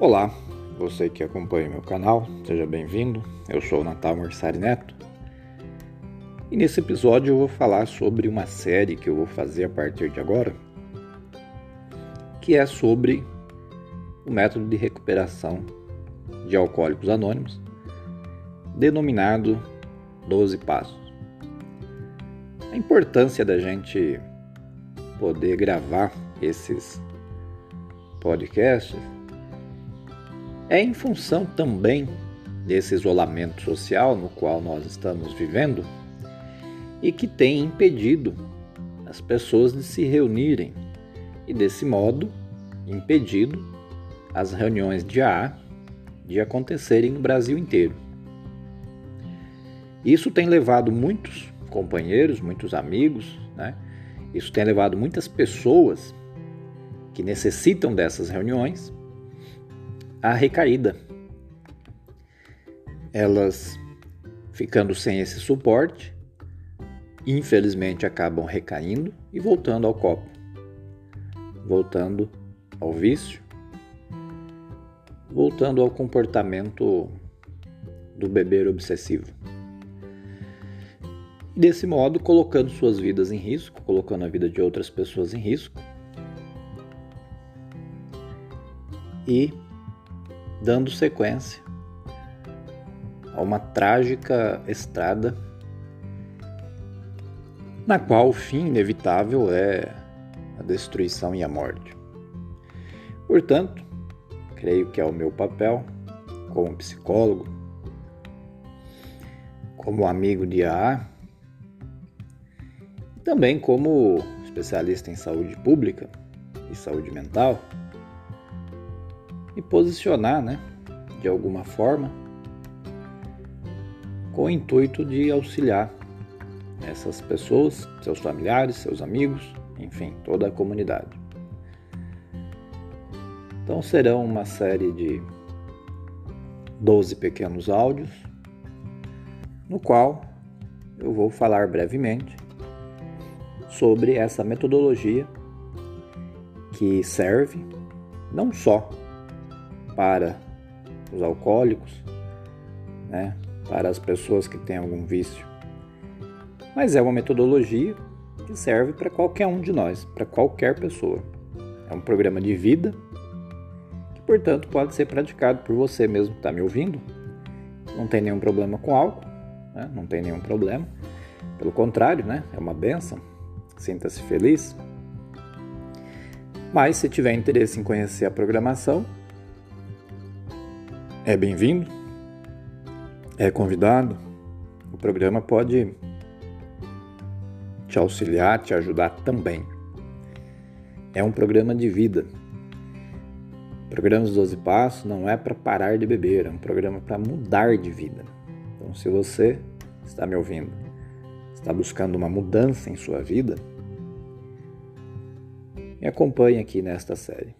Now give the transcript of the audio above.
Olá, você que acompanha meu canal, seja bem-vindo. Eu sou o Natal Morsari Neto e nesse episódio eu vou falar sobre uma série que eu vou fazer a partir de agora, que é sobre o método de recuperação de alcoólicos anônimos, denominado 12 Passos. A importância da gente poder gravar esses podcasts é em função também desse isolamento social no qual nós estamos vivendo e que tem impedido as pessoas de se reunirem e, desse modo, impedido as reuniões de AA de acontecerem no Brasil inteiro. Isso tem levado muitos companheiros, muitos amigos, né? isso tem levado muitas pessoas que necessitam dessas reuniões a recaída. Elas ficando sem esse suporte, infelizmente acabam recaindo e voltando ao copo, voltando ao vício, voltando ao comportamento do beber obsessivo. Desse modo, colocando suas vidas em risco, colocando a vida de outras pessoas em risco. E dando sequência a uma trágica estrada na qual o fim inevitável é a destruição e a morte. Portanto, creio que é o meu papel como psicólogo, como amigo de AA, também como especialista em saúde pública e saúde mental, e posicionar, né, de alguma forma, com o intuito de auxiliar essas pessoas, seus familiares, seus amigos, enfim, toda a comunidade. Então serão uma série de 12 pequenos áudios, no qual eu vou falar brevemente sobre essa metodologia que serve não só para os alcoólicos, né, para as pessoas que têm algum vício. Mas é uma metodologia que serve para qualquer um de nós, para qualquer pessoa. É um programa de vida que, portanto, pode ser praticado por você mesmo que está me ouvindo. Não tem nenhum problema com álcool, né? não tem nenhum problema. Pelo contrário, né? é uma benção. Sinta-se feliz. Mas se tiver interesse em conhecer a programação, é bem-vindo, é convidado. O programa pode te auxiliar, te ajudar também. É um programa de vida. O programa dos 12 Passos não é para parar de beber, é um programa para mudar de vida. Então, se você está me ouvindo, está buscando uma mudança em sua vida, me acompanhe aqui nesta série.